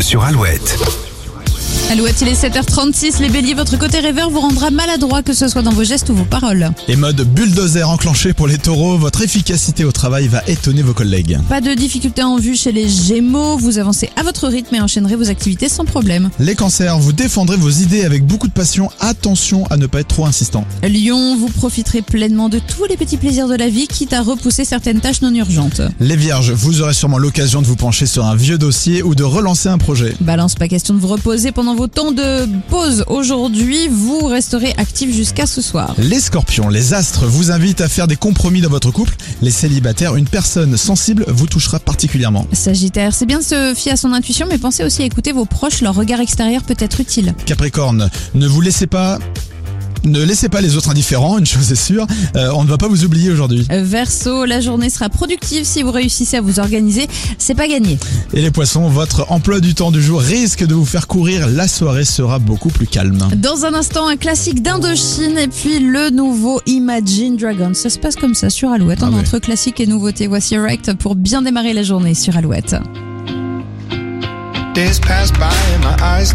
Sur Alouette. Alouette, il est 7h36. Les béliers, votre côté rêveur vous rendra maladroit, que ce soit dans vos gestes ou vos paroles. Et mode bulldozer enclenché pour les taureaux, votre efficacité au travail va étonner vos collègues. Pas de difficultés en vue chez les gémeaux. Vous avancez à votre rythme et enchaînerez vos activités sans problème. Les cancers, vous défendrez vos idées avec beaucoup de passion. Attention à ne pas être trop insistant. Lion, vous profiterez pleinement de tous les petits plaisirs de la vie, quitte à repousser certaines tâches non urgentes. Les vierges, vous aurez sûrement l'occasion de vous pencher sur un vieux dossier ou de relancer un projet. Balance, pas question de vous reposer pendant vos temps de pause. Aujourd'hui, vous resterez actif jusqu'à ce soir. Les scorpions, les astres vous invitent à faire des compromis dans votre couple. Les célibataires, une personne sensible vous touchera particulièrement. Sagittaire, c'est bien de se fier à son intuition, mais pensez aussi à écouter vos proches, leur regard extérieur peut être utile. Capricorne, ne vous laissez pas... Ne laissez pas les autres indifférents, une chose est sûre, euh, on ne va pas vous oublier aujourd'hui. Verseau, la journée sera productive si vous réussissez à vous organiser, c'est pas gagné. Et les poissons, votre emploi du temps du jour risque de vous faire courir, la soirée sera beaucoup plus calme. Dans un instant, un classique d'Indochine et puis le nouveau Imagine Dragons. Ça se passe comme ça sur Alouette, Ah en ouais. entre classique et nouveauté. Voici Rect pour bien démarrer la journée sur Alouette. Days pass by and my eyes